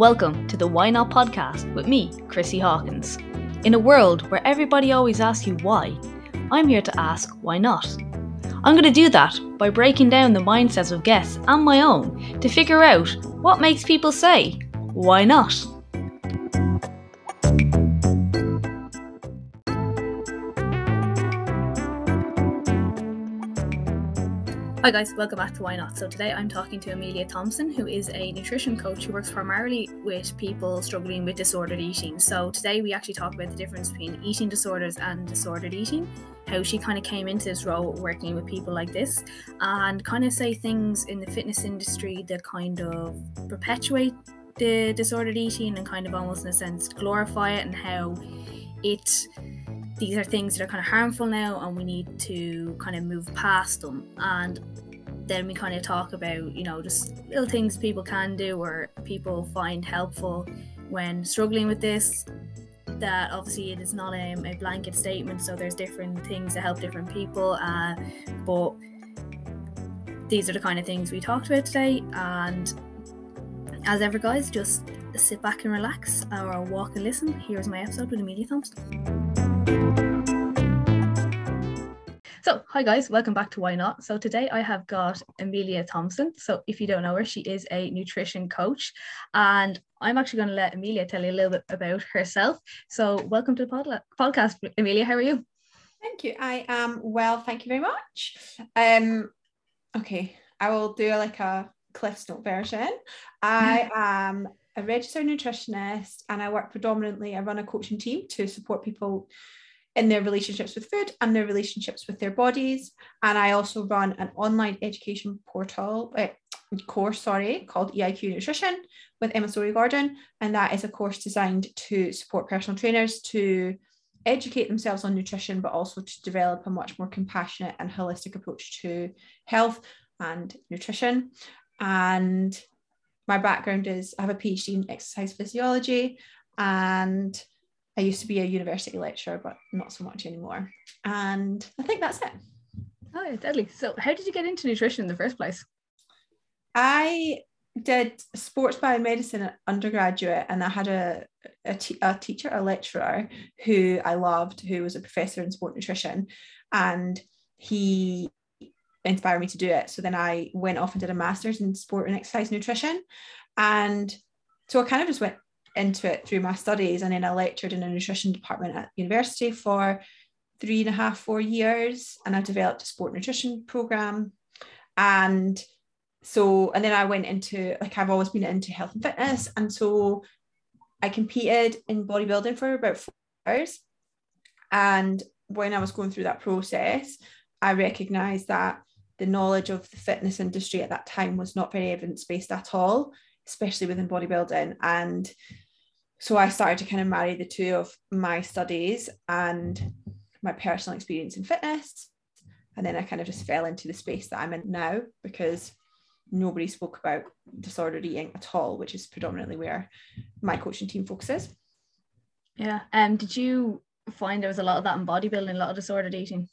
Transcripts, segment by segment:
Welcome to the Why Not podcast with me, Chrissy Hawkins. In a world where everybody always asks you why, I'm here to ask why not. I'm going to do that by breaking down the mindsets of guests and my own to figure out what makes people say, why not? Hi guys, welcome back to Why Not. So today I'm talking to Amelia Thompson, who is a nutrition coach who works primarily with people struggling with disordered eating. So today we actually talk about the difference between eating disorders and disordered eating, how she kind of came into this role working with people like this, and kind of say things in the fitness industry that kind of perpetuate the disordered eating and kind of almost in a sense glorify it and how it these are things that are kind of harmful now and we need to kind of move past them. And then we kind of talk about you know just little things people can do or people find helpful when struggling with this. That obviously it is not a, a blanket statement so there's different things that help different people uh, but these are the kind of things we talked about today. And as ever guys just sit back and relax or walk and listen. Here's my episode with amelia thompson so, hi guys, welcome back to Why Not. So, today I have got Amelia Thompson. So, if you don't know her, she is a nutrition coach, and I'm actually going to let Amelia tell you a little bit about herself. So, welcome to the pod- podcast, Amelia. How are you? Thank you. I am well. Thank you very much. Um, okay, I will do like a Cliff's Note version. I am a registered nutritionist, and I work predominantly. I run a coaching team to support people in their relationships with food and their relationships with their bodies. And I also run an online education portal uh, course, sorry, called EIQ Nutrition with Emma Storey Gordon, and that is a course designed to support personal trainers to educate themselves on nutrition, but also to develop a much more compassionate and holistic approach to health and nutrition. And my background is I have a PhD in exercise physiology and I used to be a university lecturer, but not so much anymore. And I think that's it. Oh, yeah, deadly. So, how did you get into nutrition in the first place? I did sports biomedicine at undergraduate, and I had a, a, t- a teacher, a lecturer who I loved, who was a professor in sport nutrition. And he inspired me to do it. So then I went off and did a master's in sport and exercise nutrition. And so I kind of just went into it through my studies and then I lectured in a nutrition department at university for three and a half, four years. And I developed a sport nutrition program. And so, and then I went into, like, I've always been into health and fitness. And so I competed in bodybuilding for about four years. And when I was going through that process, I recognized that the knowledge of the fitness industry at that time was not very evidence based at all especially within bodybuilding. And so I started to kind of marry the two of my studies and my personal experience in fitness. And then I kind of just fell into the space that I'm in now because nobody spoke about disordered eating at all, which is predominantly where my coaching team focuses. Yeah. And um, did you find there was a lot of that in bodybuilding, a lot of disordered eating?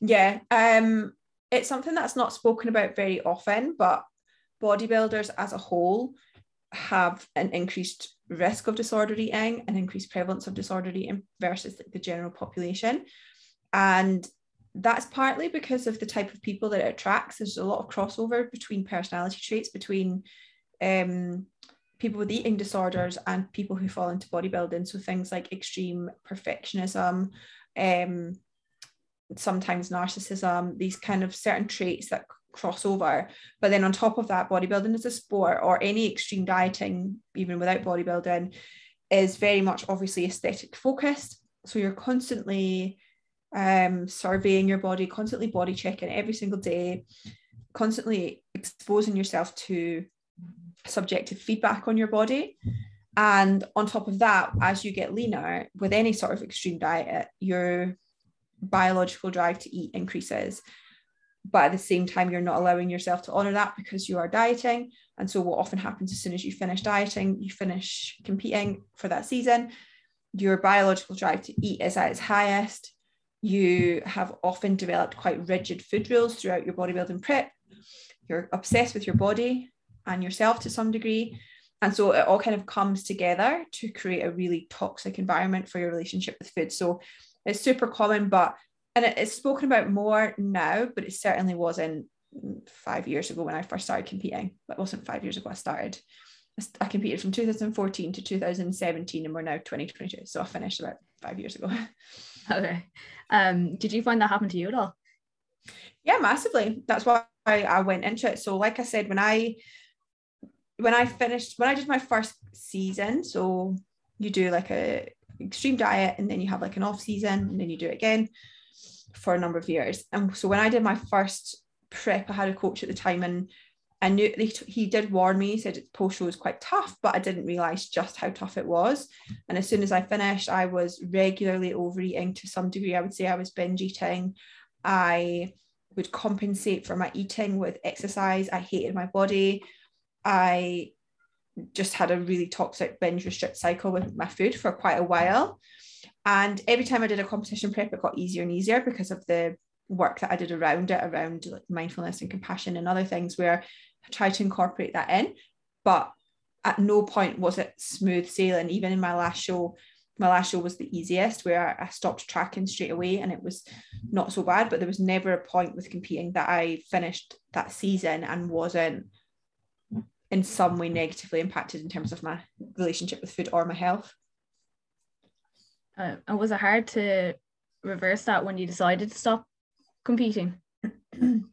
Yeah. Um, it's something that's not spoken about very often, but bodybuilders as a whole have an increased risk of disordered eating and increased prevalence of disordered eating versus the general population. And that's partly because of the type of people that it attracts. There's a lot of crossover between personality traits between um, people with eating disorders and people who fall into bodybuilding. So things like extreme perfectionism, um, sometimes narcissism, these kind of certain traits that cross over. But then on top of that, bodybuilding is a sport or any extreme dieting, even without bodybuilding, is very much obviously aesthetic focused. So you're constantly um, surveying your body, constantly body checking every single day, constantly exposing yourself to subjective feedback on your body. And on top of that, as you get leaner with any sort of extreme diet, your biological drive to eat increases but at the same time you're not allowing yourself to honor that because you are dieting. And so what often happens as soon as you finish dieting you finish competing for that season your biological drive to eat is at its highest. You have often developed quite rigid food rules throughout your bodybuilding prep. You're obsessed with your body and yourself to some degree. And so it all kind of comes together to create a really toxic environment for your relationship with food. So it's super common, but and it's spoken about more now, but it certainly wasn't five years ago when I first started competing. It wasn't five years ago I started. I competed from 2014 to 2017 and we're now 2022. So I finished about five years ago. Okay. Um, did you find that happened to you at all? Yeah, massively. That's why I went into it. So like I said, when I when I finished when I did my first season, so you do like a extreme diet and then you have like an off season and then you do it again for a number of years. And so when I did my first prep, I had a coach at the time and I knew he did warn me, he said post show was quite tough, but I didn't realize just how tough it was. And as soon as I finished, I was regularly overeating to some degree. I would say I was binge eating. I would compensate for my eating with exercise. I hated my body. I just had a really toxic binge restrict cycle with my food for quite a while. And every time I did a competition prep, it got easier and easier because of the work that I did around it, around mindfulness and compassion and other things where I tried to incorporate that in. But at no point was it smooth sailing. Even in my last show, my last show was the easiest where I stopped tracking straight away and it was not so bad. But there was never a point with competing that I finished that season and wasn't in some way negatively impacted in terms of my relationship with food or my health. Uh, and was it hard to reverse that when you decided to stop competing?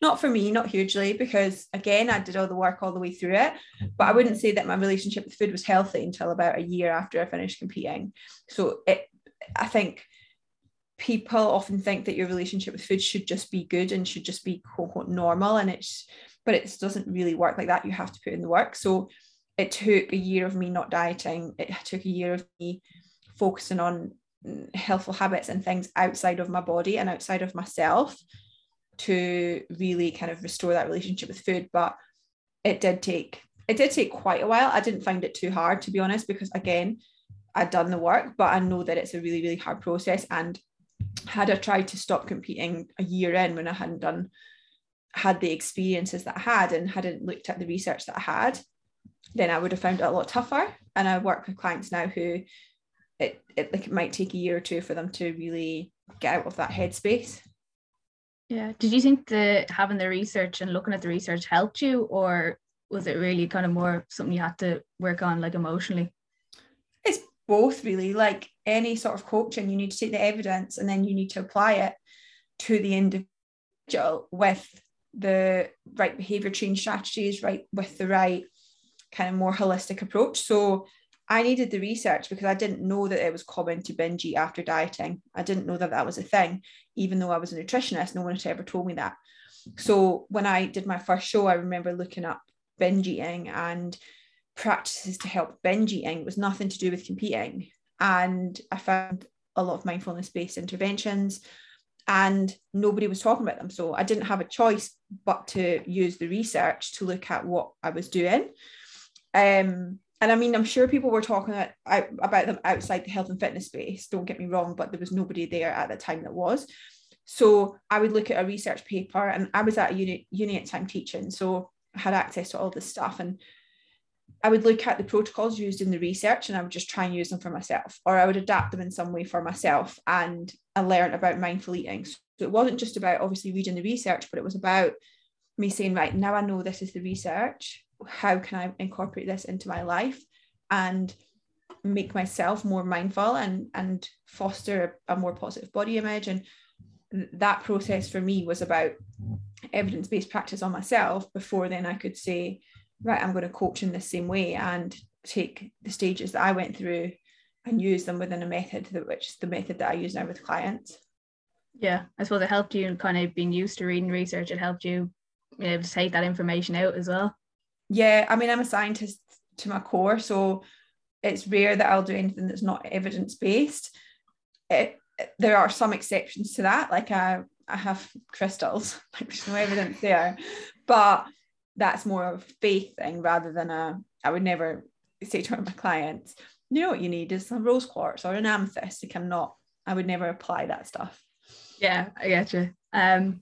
not for me, not hugely, because again, I did all the work all the way through it. But I wouldn't say that my relationship with food was healthy until about a year after I finished competing. So it, I think people often think that your relationship with food should just be good and should just be quote unquote normal. And it's, but it doesn't really work like that. You have to put in the work. So it took a year of me not dieting. It took a year of me focusing on mm, healthful habits and things outside of my body and outside of myself to really kind of restore that relationship with food but it did take it did take quite a while i didn't find it too hard to be honest because again i'd done the work but i know that it's a really really hard process and had i tried to stop competing a year in when i hadn't done had the experiences that i had and hadn't looked at the research that i had then i would have found it a lot tougher. And i work with clients now who it, it like it might take a year or two for them to really get out of that headspace. Yeah. Did you think that having the research and looking at the research helped you or was it really kind of more something you had to work on like emotionally both really like any sort of coaching you need to take the evidence and then you need to apply it to the individual with the right behavior change strategies right with the right kind of more holistic approach so I needed the research because I didn't know that it was common to binge eat after dieting. I didn't know that that was a thing, even though I was a nutritionist. No one had ever told me that. So when I did my first show, I remember looking up binge eating and practices to help binge eating. Was nothing to do with competing. And I found a lot of mindfulness based interventions and nobody was talking about them. So I didn't have a choice but to use the research to look at what I was doing. Um, and I mean, I'm sure people were talking about, about them outside the health and fitness space. Don't get me wrong, but there was nobody there at the time that was. So I would look at a research paper, and I was at a uni, uni at time teaching, so I had access to all this stuff, and I would look at the protocols used in the research, and I would just try and use them for myself, or I would adapt them in some way for myself, and I learned about mindful eating. So it wasn't just about obviously reading the research, but it was about me saying, right now I know this is the research how can I incorporate this into my life and make myself more mindful and and foster a, a more positive body image and that process for me was about evidence-based practice on myself before then I could say right I'm going to coach in the same way and take the stages that I went through and use them within a method that which is the method that I use now with clients. Yeah I suppose it helped you in kind of being used to reading research it helped you able to take that information out as well. Yeah, I mean, I'm a scientist to my core, so it's rare that I'll do anything that's not evidence based. there are some exceptions to that, like I, I have crystals, like there's no evidence there, but that's more of a faith thing rather than a. I would never say to one of my clients, you know what you need is a rose quartz or an amethyst. I'm not. I would never apply that stuff. Yeah, I get you. Um,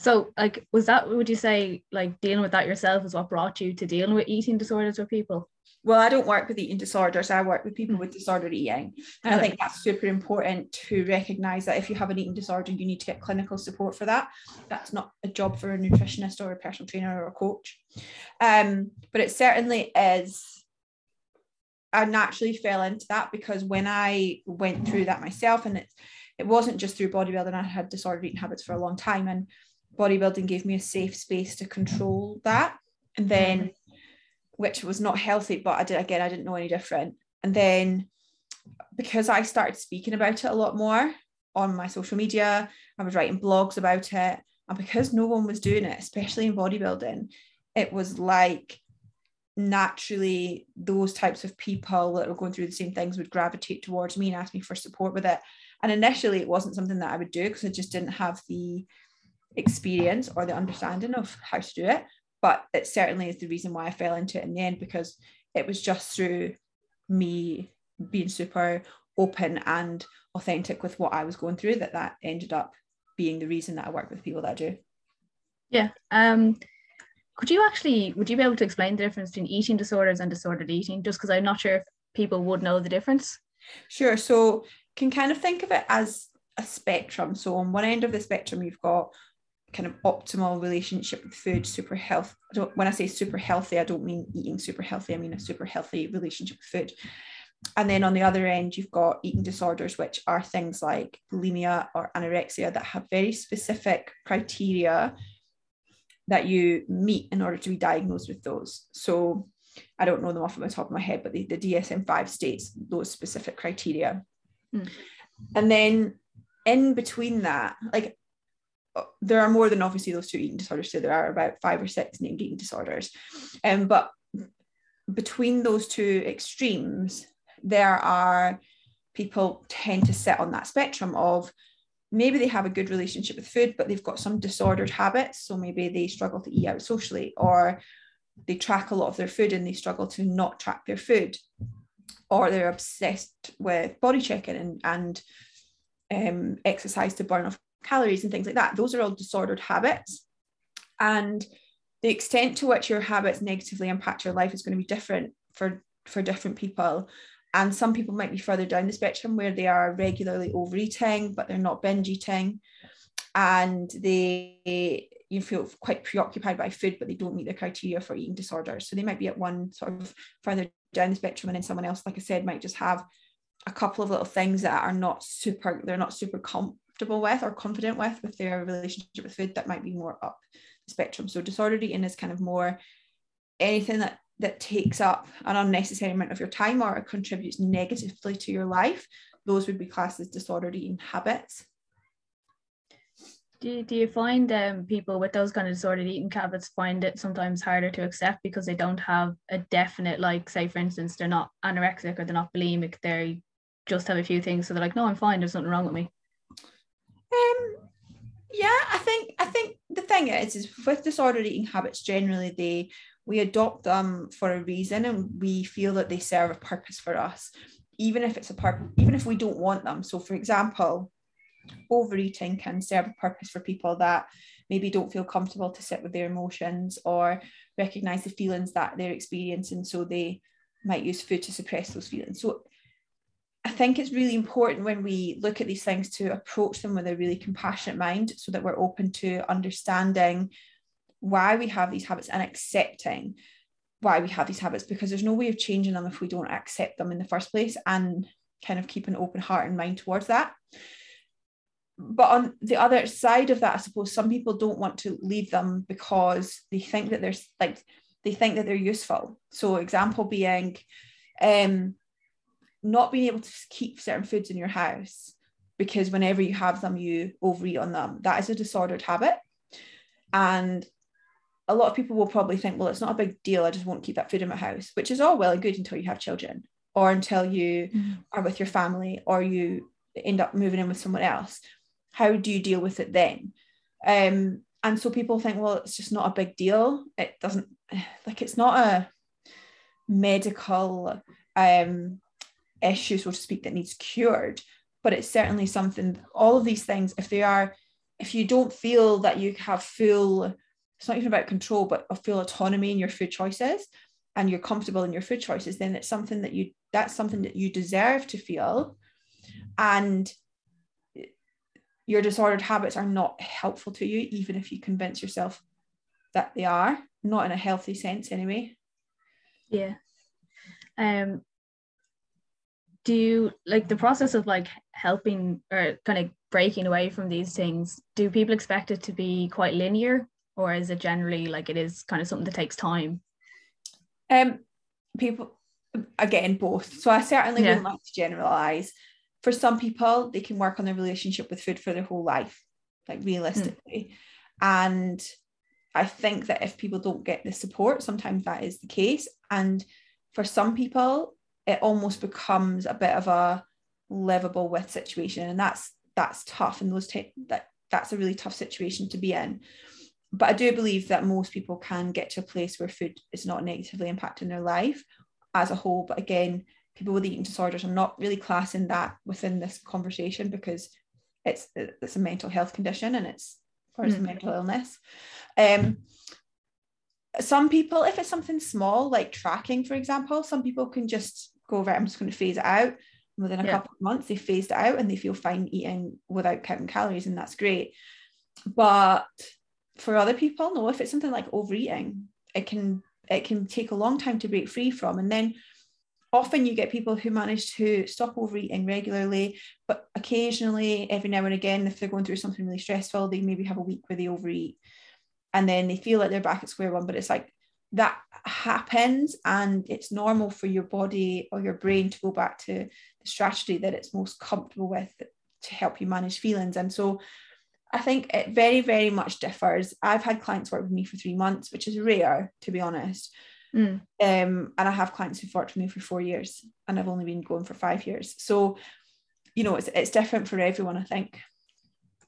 So, like, was that, would you say, like, dealing with that yourself is what brought you to dealing with eating disorders with people? Well, I don't work with eating disorders. I work with people with disordered eating. And I think that's super important to recognize that if you have an eating disorder, you need to get clinical support for that. That's not a job for a nutritionist or a personal trainer or a coach. Um, but it certainly is. I naturally fell into that because when I went through that myself, and it, it wasn't just through bodybuilding, I had disordered eating habits for a long time. And bodybuilding gave me a safe space to control that. And then which was not healthy, but I did again, I didn't know any different. And then because I started speaking about it a lot more on my social media, I was writing blogs about it. And because no one was doing it, especially in bodybuilding, it was like naturally those types of people that were going through the same things would gravitate towards me and ask me for support with it. And initially, it wasn't something that I would do because I just didn't have the experience or the understanding of how to do it but it certainly is the reason why I fell into it in the end because it was just through me being super open and authentic with what I was going through that that ended up being the reason that I work with people that I do. Yeah. Um could you actually would you be able to explain the difference between eating disorders and disordered eating just because I'm not sure if people would know the difference? Sure. So can kind of think of it as a spectrum. So on one end of the spectrum you've got kind of optimal relationship with food, super health. I don't, when I say super healthy, I don't mean eating super healthy. I mean a super healthy relationship with food. And then on the other end, you've got eating disorders, which are things like bulimia or anorexia that have very specific criteria that you meet in order to be diagnosed with those. So I don't know them off the top of my head, but the, the DSM 5 states those specific criteria. Mm. And then in between that, like there are more than obviously those two eating disorders. So there are about five or six named eating disorders. Um, but between those two extremes, there are people tend to sit on that spectrum of maybe they have a good relationship with food, but they've got some disordered habits. So maybe they struggle to eat out socially, or they track a lot of their food and they struggle to not track their food, or they're obsessed with body checking and, and um, exercise to burn off calories and things like that. Those are all disordered habits. And the extent to which your habits negatively impact your life is going to be different for, for different people. And some people might be further down the spectrum where they are regularly overeating, but they're not binge eating. And they you feel quite preoccupied by food, but they don't meet the criteria for eating disorders. So they might be at one sort of further down the spectrum, and then someone else, like I said, might just have a couple of little things that are not super, they're not super com- comfortable with or confident with with their relationship with food that might be more up the spectrum. So disordered eating is kind of more anything that that takes up an unnecessary amount of your time or contributes negatively to your life. Those would be classed as disordered eating habits. Do do you find um, people with those kind of disordered eating habits find it sometimes harder to accept because they don't have a definite like say for instance they're not anorexic or they're not bulimic they just have a few things so they're like no i'm fine there's nothing wrong with me um, yeah, I think I think the thing is, is with disordered eating habits, generally they we adopt them for a reason, and we feel that they serve a purpose for us, even if it's a part, even if we don't want them. So, for example, overeating can serve a purpose for people that maybe don't feel comfortable to sit with their emotions or recognize the feelings that they're experiencing, so they might use food to suppress those feelings. So I think it's really important when we look at these things to approach them with a really compassionate mind so that we're open to understanding why we have these habits and accepting why we have these habits because there's no way of changing them if we don't accept them in the first place and kind of keep an open heart and mind towards that. But on the other side of that, I suppose some people don't want to leave them because they think that there's like they think that they're useful. So example being um not being able to keep certain foods in your house because whenever you have them, you overeat on them. That is a disordered habit. And a lot of people will probably think, well, it's not a big deal. I just won't keep that food in my house, which is all well and good until you have children or until you mm-hmm. are with your family or you end up moving in with someone else. How do you deal with it then? Um, and so people think, well, it's just not a big deal. It doesn't, like, it's not a medical um, issue, so to speak, that needs cured. But it's certainly something, all of these things, if they are if you don't feel that you have full it's not even about control but a full autonomy in your food choices and you're comfortable in your food choices then it's something that you that's something that you deserve to feel. And your disordered habits are not helpful to you even if you convince yourself that they are not in a healthy sense anyway. Yeah. Um do you like the process of like helping or kind of breaking away from these things do people expect it to be quite linear? Or is it generally like it is kind of something that takes time? Um people again both. So i certainly yeah. wouldn't like to generalize. For some people they can work on their relationship with food for their whole life like realistically. Mm. and i think that if people don't get the support sometimes that is the case. And for some people it almost becomes a bit of a livable with situation. And that's that's tough. And those t- that that's a really tough situation to be in. But i do believe that most people can get to a place where food is not negatively impacting their life as a whole. But again people with eating disorders are not really classing that within this conversation because it's it's a mental health condition and it's or it's mm. a mental illness. Um some people if it's something small like tracking for example some people can just go over it, I'm just going to phase it out. And within a yeah. couple of months, they phased it out and they feel fine eating without counting calories, and that's great. But for other people, no, if it's something like overeating, it can it can take a long time to break free from. And then often you get people who manage to stop overeating regularly, but occasionally, every now and again, if they're going through something really stressful, they maybe have a week where they overeat and then they feel like they're back at square one. But it's like that happens and it's normal for your body or your brain to go back to the strategy that it's most comfortable with to help you manage feelings. And so i think it very very much differs. I've had clients work with me for three months which is rare to be honest. Mm. um, and i have clients who've worked with me for four years and i've only been going for five years. So you know it's, it's different for everyone i think.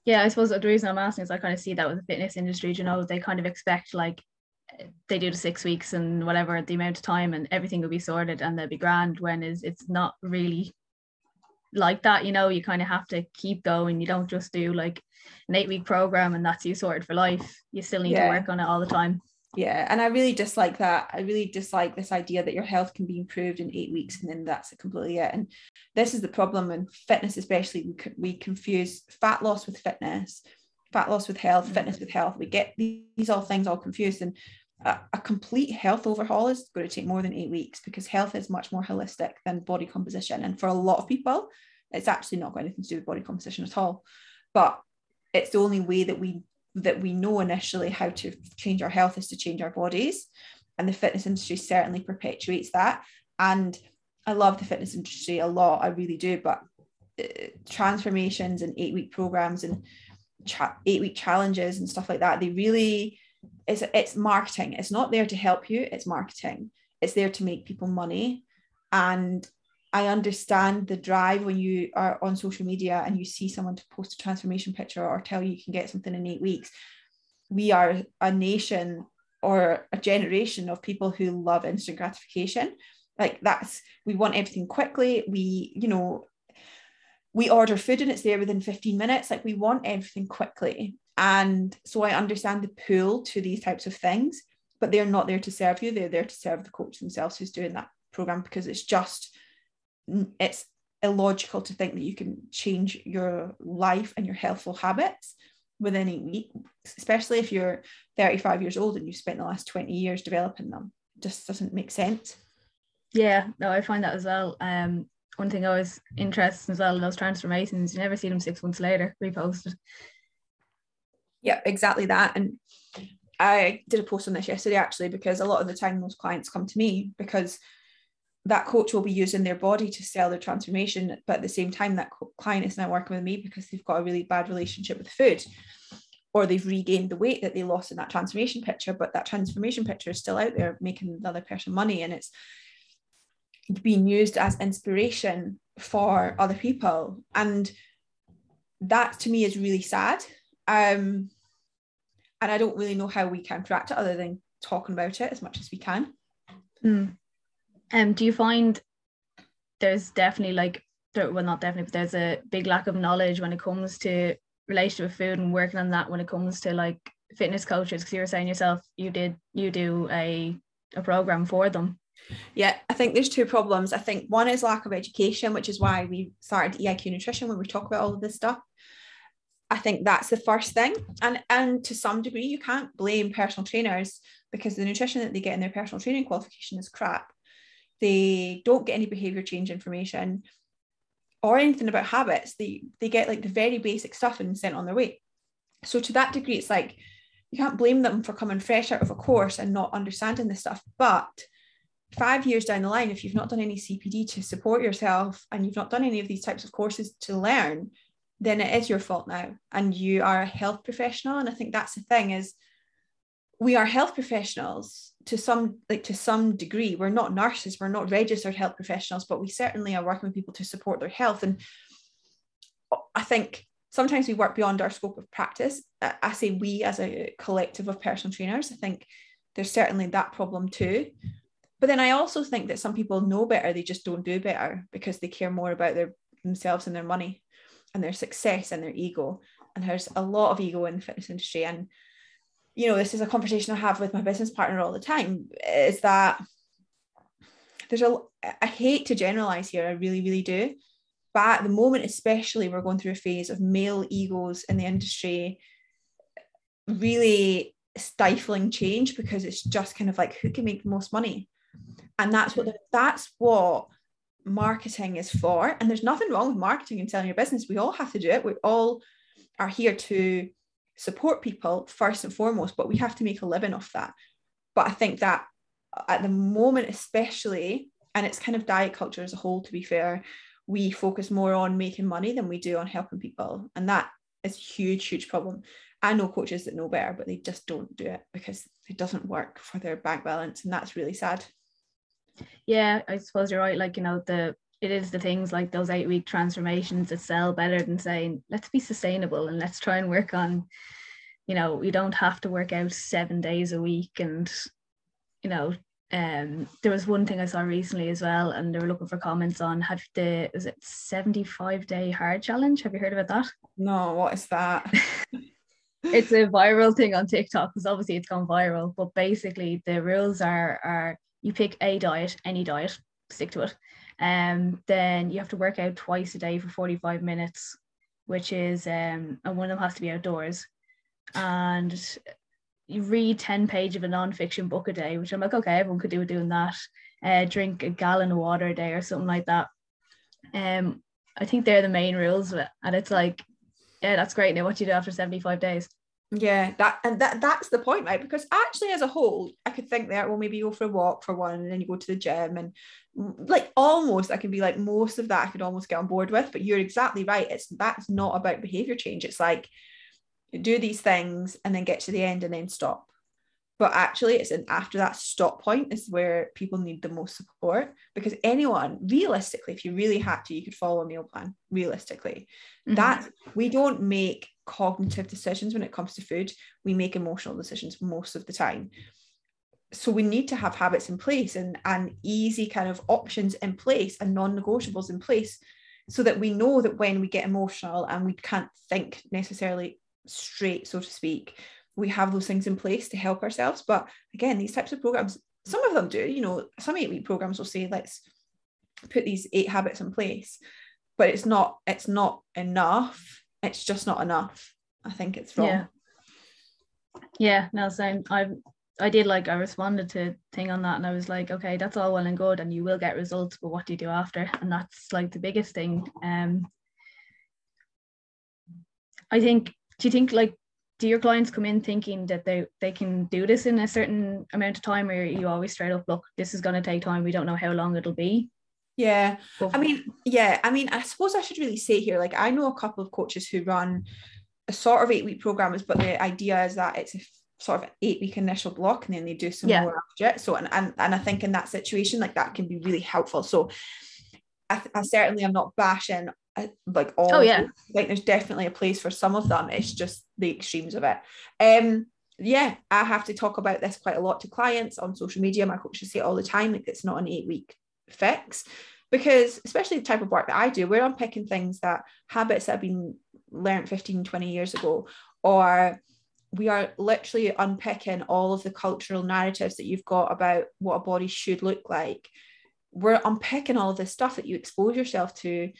Yeah i suppose the reason i'm asking is i kind of see that with the fitness industry you know they kind of expect like they do the six weeks and whatever the amount of time and everything will be sorted and they'll be grand when is it's not really like that you know? You kind of have to keep going. You don't just do like an eight week program and that's you sorted for life. You still need yeah. to work on it all the time. Yeah and i really dislike that. I really dislike this idea that your health can be improved in eight weeks and then that's completely it and this is the problem in fitness especially. We, we confuse fat loss with fitness fat loss with health mm-hmm. fitness with health. We get these all things all confused and a, a, complete health overhaul is going to take more than eight weeks because health is much more holistic than body composition. And for a lot of people, it's actually not got anything to do with body composition at all. But it's the only way that we that we know initially how to change our health is to change our bodies. And the fitness industry certainly perpetuates that. And I love the fitness industry a lot, I really do. But uh, transformations and eight week programs and cha- eight week challenges and stuff like that, they really it's it's marketing it's not there to help you it's marketing it's there to make people money and I understand the drive when you are on social media and you see someone to post a transformation picture or tell you you can get something in eight weeks. We are a nation or a generation of people who love instant gratification. Like that's, we want everything quickly. We, you know, we order food and it's there within 15 minutes. Like we want everything quickly. And so I understand the pull to these types of things, but they're not there to serve you. They're there to serve the coach themselves who's doing that program because it's just, it's illogical to think that you can change your life and your healthful habits within a week, especially if you're 35 years old and you've spent the last 20 years developing them. It just doesn't make sense. Yeah, no, I find that as well. Um, one thing I was interested as well in those transformations, you never see them six months later reposted yeah exactly that. And i did a post on this yesterday actually because a lot of the time those clients come to me because that coach will be using their body to sell their transformation but at the same time that client is now working with me because they've got a really bad relationship with food or they've regained the weight that they lost in that transformation picture but that transformation picture is still out there making the other person money. And it's being used as inspiration for other people. And that to me is really sad um, and I don't really know how we counteract it other than talking about it as much as we can. Mm. Um, do you find there's definitely like there, well not definitely but there's a big lack of knowledge when it comes to relationship with food and working on that when it comes to like fitness coaches? Because you were saying yourself, you did you do a a program for them. Yeah, I think there's two problems. I think one is lack of education, which is why we started EIQ Nutrition when we talk about all of this stuff. I think that's the first thing. And and to some degree, you can't blame personal trainers because the nutrition that they get in their personal training qualification is crap. They don't get any behavior change information or anything about habits. They they get like the very basic stuff and sent on their way. So to that degree, it's like you can't blame them for coming fresh out of a course and not understanding this stuff. But five years down the line, if you've not done any CPD to support yourself and you've not done any of these types of courses to learn, then it is your fault now. And you are a health professional. And I think that's the thing is we are health professionals to some like to some degree. We're not nurses, we're not registered health professionals, but we certainly are working with people to support their health. And I think sometimes we work beyond our scope of practice. I say we as a collective of personal trainers. I think there's certainly that problem too. But then I also think that some people know better, they just don't do better because they care more about their themselves and their money and their success and their ego. And there's a lot of ego in the fitness industry. And, you know, this is a conversation I have with my business partner all the time, is that there's a I hate to generalize here, I really, really do. But at the moment, especially, we're going through a phase of male egos in the industry really stifling change because it's just kind of like who can make the most money and that's what that's what marketing is for and there's nothing wrong with marketing and selling your business. We all have to do it. We all are here to support people first and foremost but we have to make a living off that. But i think that at the moment especially and it's kind of diet culture as a whole to be fair we focus more on making money than we do on helping people. And that is a huge huge problem. I know coaches that know better but they just don't do it because it doesn't work for their bank balance. And that's really sad yeah, I suppose you're right. Like, you know, the it is the things like those eight week transformations that sell better than saying, let's be sustainable and let's try and work on, you know, we don't have to work out seven days a week. And, you know, um, there was one thing I saw recently as well, and they were looking for comments on have the is it 75 day hard challenge? Have you heard about that? No, what is that? it's a viral thing on TikTok because obviously it's gone viral. But basically the rules are are you pick a diet, any diet, stick to it. Um, then you have to work out twice a day for 45 minutes, which is um, and one of them has to be outdoors. And you read 10 page of a non-fiction book a day, which I'm like, okay, everyone could do with doing that. Uh, drink a gallon of water a day or something like that. Um, I think they're the main rules. And it's like, yeah, that's great. Now what do you do after 75 days? Yeah that and that that's the point right? Because actually as a whole i could think that well maybe you go for a walk for one and then you go to the gym and like almost i can be like most of that i could almost get on board with but you're exactly right. It's that's not about behavior change. It's like do these things and then get to the end and then stop but actually it's an after that stop point is where people need the most support because anyone realistically if you really had to you could follow a meal plan realistically. Mm-hmm. that we don't make cognitive decisions when it comes to food. We make emotional decisions most of the time. So we need to have habits in place and and easy kind of options in place and non-negotiables in place so that we know that when we get emotional and we can't think necessarily straight so to speak we have those things in place to help ourselves. But again, these types of programs, some of them do, you know, some eight week programs will say, let's put these eight habits in place, but it's not, it's not enough. It's just not enough. I think it's wrong. Yeah. Yeah, no, same. I I did like I responded to thing on that and I was like, okay, that's all well and good and you will get results, but what do you do after? And that's like the biggest thing. Um I think do you think like do your clients come in thinking that they they can do this in a certain amount of time or you always straight up look this is going to take time. We don't know how long it'll be. Yeah. But, i mean yeah i mean i suppose i should really say here. Like i know a couple of coaches who run a sort of eight week programs but the idea is that it's a sort of eight week initial block and then they do some yeah. more after it. So and, and and i think in that situation like that can be really helpful. So I, I certainly am not bashing like all oh yeah. like there's definitely a place for some of them. It's just the extremes of it. Um yeah i have to talk about this quite a lot to clients on social media. My coaches say it all the time like it's not an eight week fix. Because especially the type of work that i do we're unpicking things that habits that have been learned 15 20 years ago or we are literally unpicking all of the cultural narratives that you've got about what a body should look like. We're unpicking all of this stuff that you expose yourself to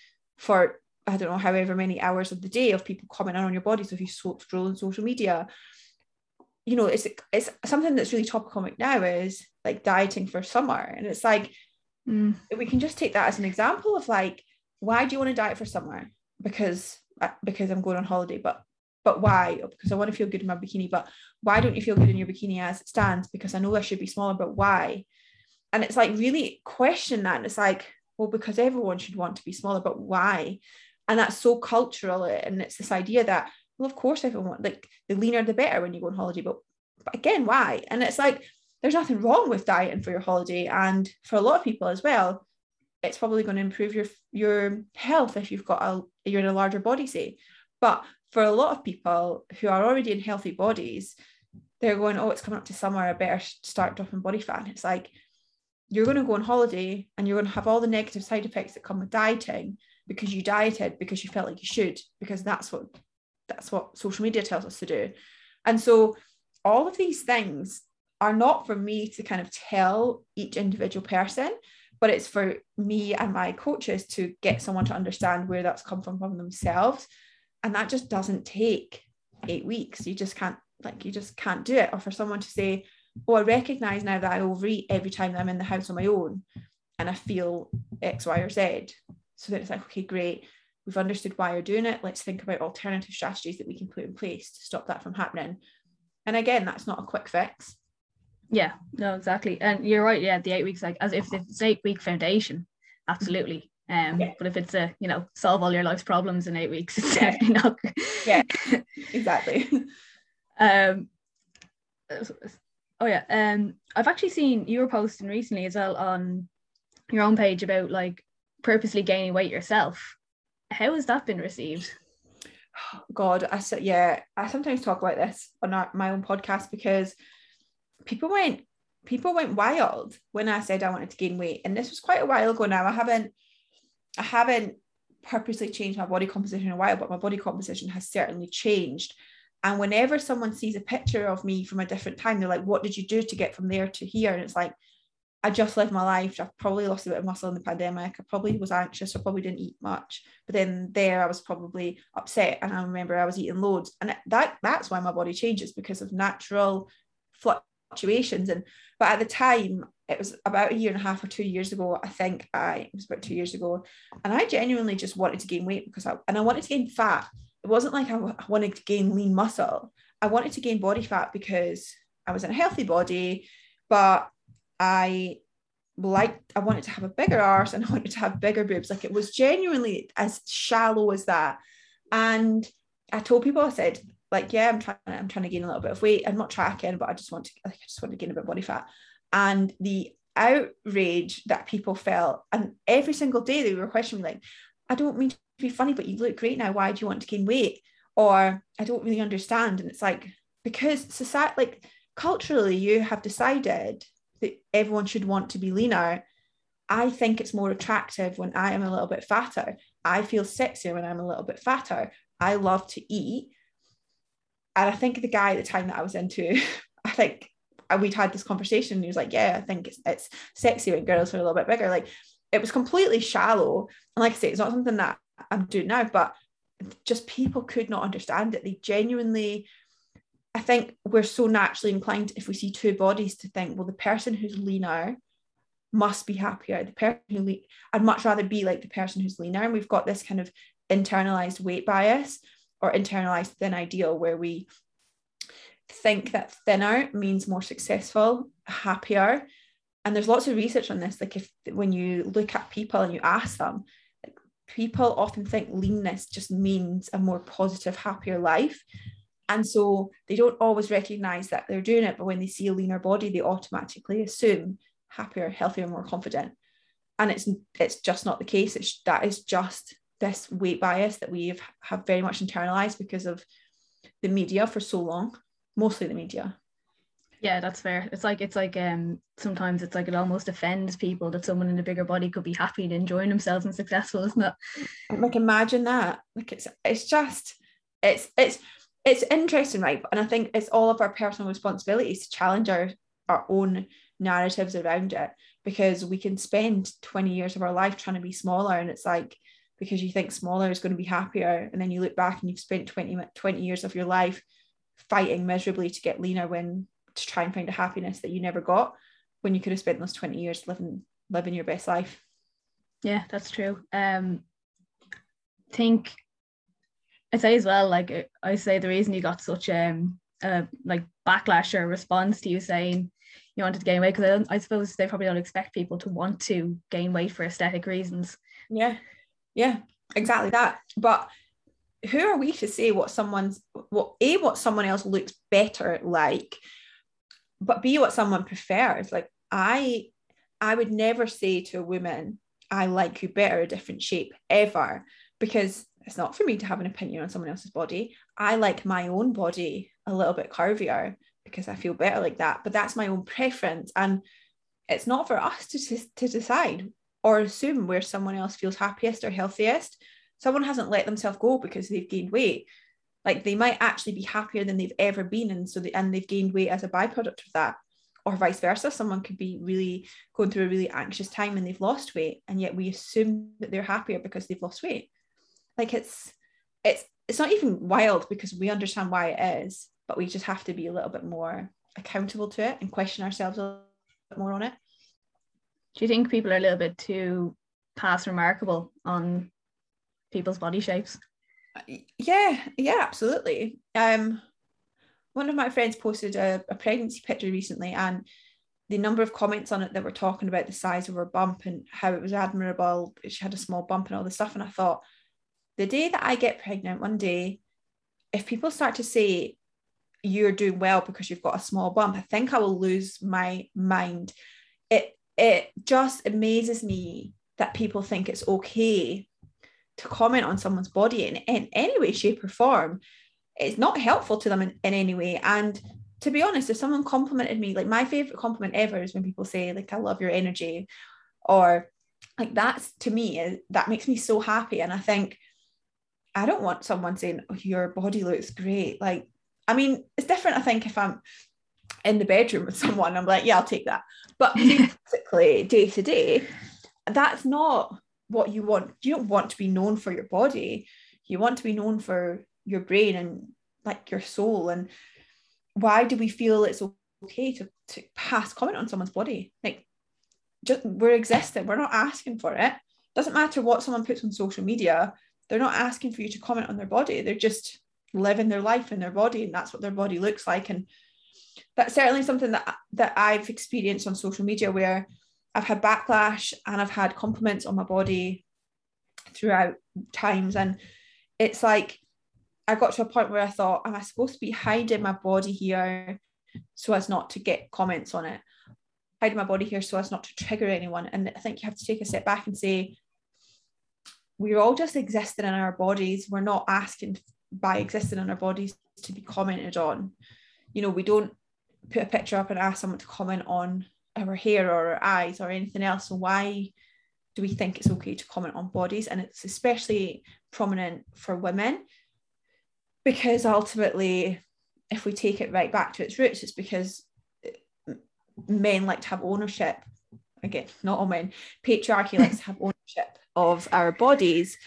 for I don't know however many hours of the day of people commenting on your body. So if you scroll on social media, you know it's it's something that's really topical now is like dieting for summer, and it's like mm. we can just take that as an example of like why do you want to diet for summer? Because uh, because I'm going on holiday, but but why? Because I want to feel good in my bikini. But why don't you feel good in your bikini as it stands? Because I know I should be smaller, but why? and it's like really question that and it's like well because everyone should want to be smaller but why? And that's so cultural eh, and it's this idea that well of course everyone like the leaner the better when you go on holiday but, but again why? And it's like there's nothing wrong with dieting for your holiday and for a lot of people as well it's probably going to improve your your health if you've got a you're in a larger body say. But for a lot of people who are already in healthy bodies they're going oh it's coming up to summer i better start dropping body fat. And it's like you're going to go on holiday and you're going to have all the negative side effects that come with dieting because you dieted because you felt like you should because that's what that's what social media tells us to do. And so all of these things are not for me to kind of tell each individual person but it's for me and my coaches to get someone to understand where that's come from from themselves. And that just doesn't take eight weeks. You just can't like you just can't do it. Or for someone to say oh, I recognize now that I overeat every time that I'm in the house on my own and I feel X, Y, or Z. So then it's like, okay, great. We've understood why you're doing it. Let's think about alternative strategies that we can put in place to stop that from happening. And again, that's not a quick fix. Yeah, no, exactly. And you're right. Yeah, the eight weeks, like as if it's eight week foundation, absolutely. Um, yeah. but if it's a you know solve all your life's problems in eight weeks, it's yeah. definitely not. yeah, exactly. um, Oh yeah. Um I've actually seen you were posting recently as well on your own page about like purposely gaining weight yourself. How has that been received? God, I said yeah, I sometimes talk about this on our, my own podcast because people went people went wild when I said I wanted to gain weight. And this was quite a while ago now. I haven't I haven't purposely changed my body composition in a while, but my body composition has certainly changed. And whenever someone sees a picture of me from a different time, they're like, What did you do to get from there to here? And it's like, I just lived my life. I've probably lost a bit of muscle in the pandemic. I probably was anxious. I probably didn't eat much. But then there I was probably upset. And I remember I was eating loads. And that that's why my body changes because of natural fluctuations. And but at the time, it was about a year and a half or two years ago, I think I it was about two years ago. And I genuinely just wanted to gain weight because I and I wanted to gain fat it wasn't like I, wanted to gain lean muscle. I wanted to gain body fat because I was in a healthy body, but I liked, I wanted to have a bigger arse and I wanted to have bigger boobs. Like it was genuinely as shallow as that. And I told people, I said, like, yeah, I'm trying, I'm trying to gain a little bit of weight. I'm not tracking, but I just want to, like, I just want to gain a bit of body fat. And the outrage that people felt, and every single day they were questioning, like, I don't mean be funny, but you look great now. Why do you want to gain weight? Or I don't really understand. And it's like, because society, like culturally, you have decided that everyone should want to be leaner. I think it's more attractive when I am a little bit fatter. I feel sexier when I'm a little bit fatter. I love to eat. And I think the guy at the time that I was into, I think uh, we'd had this conversation and he was like, Yeah, I think it's, it's sexy when girls are a little bit bigger. Like it was completely shallow. And like I say, it's not something that I'm doing now, but just people could not understand it. They genuinely, I think we're so naturally inclined if we see two bodies to think, well, the person who's leaner must be happier. The person who le- I'd much rather be like the person who's leaner. And we've got this kind of internalized weight bias or internalized thin ideal where we think that thinner means more successful, happier. And there's lots of research on this. Like if when you look at people and you ask them, people often think leanness just means a more positive, happier life. And so they don't always recognize that they're doing it, but when they see a leaner body, they automatically assume happier, healthier, more confident. And it's it's just not the case. It's that is just this weight bias that we have, have very much internalized because of the media for so long, mostly the media. Yeah, that's fair. It's like it's like um sometimes it's like it almost offends people that someone in a bigger body could be happy and enjoying themselves and successful, isn't it? Like imagine that. Like it's it's just it's it's it's interesting, right? And I think it's all of our personal responsibilities to challenge our our own narratives around it because we can spend 20 years of our life trying to be smaller and it's like because you think smaller is going to be happier and then you look back and you've spent 20 20 years of your life fighting miserably to get leaner when to try and find a happiness that you never got when you could have spent those 20 years living living your best life. Yeah that's true. Um think i say as well like i say the reason you got such um a like backlash or response to you saying you wanted to gain weight because I, I suppose they probably don't expect people to want to gain weight for aesthetic reasons. Yeah yeah exactly that. But who are we to say what someone's what a what someone else looks better like but be what someone prefers. Like i i would never say to a woman i like you better a different shape ever because it's not for me to have an opinion on someone else's body. I like my own body a little bit curvier because i feel better like that but that's my own preference and it's not for us to, to decide or assume where someone else feels happiest or healthiest. Someone hasn't let themselves go because they've gained weight like they might actually be happier than they've ever been and so they, and they've gained weight as a byproduct of that. Or vice versa someone could be really going through a really anxious time and they've lost weight and yet we assume that they're happier because they've lost weight. Like it's it's it's not even wild because we understand why it is but we just have to be a little bit more accountable to it and question ourselves a bit more on it. Do you think people are a little bit too past remarkable on people's body shapes. Yeah, yeah, absolutely. Um, one of my friends posted a, a pregnancy picture recently, and the number of comments on it that were talking about the size of her bump and how it was admirable. She had a small bump and all this stuff. And I thought, the day that I get pregnant, one day, if people start to say you're doing well because you've got a small bump, I think I will lose my mind. It it just amazes me that people think it's okay to comment on someone's body in, in any way, shape, or form, it's not helpful to them in, in any way. And to be honest, if someone complimented me, like my favorite compliment ever is when people say, like, I love your energy, or like that's to me, uh, that makes me so happy. And I think I don't want someone saying, oh, your body looks great. Like, I mean, it's different, I think, if I'm in the bedroom with someone, I'm like, yeah, I'll take that. But basically, day to day, that's not what you want. You don't want to be known for your body. You want to be known for your brain and like your soul. And why do we feel it's okay to, to pass comment on someone's body? Like just we're existing. We're not asking for it. Doesn't matter what someone puts on social media. They're not asking for you to comment on their body. They're just living their life in their body and that's what their body looks like. And that's certainly something that that I've experienced on social media where I've had backlash and I've had compliments on my body throughout times. And it's like I got to a point where I thought, am I supposed to be hiding my body here so as not to get comments on it? Hiding my body here so as not to trigger anyone. And I think you have to take a step back and say, we're all just existing in our bodies. We're not asking by existing in our bodies to be commented on. You know, we don't put a picture up and ask someone to comment on our hair or our eyes or anything else. So why do we think it's okay to comment on bodies? And it's especially prominent for women because ultimately, if we take it right back to its roots, it's because uh, men like to have ownership. Again, not all men. Patriarchy likes to have ownership of our bodies.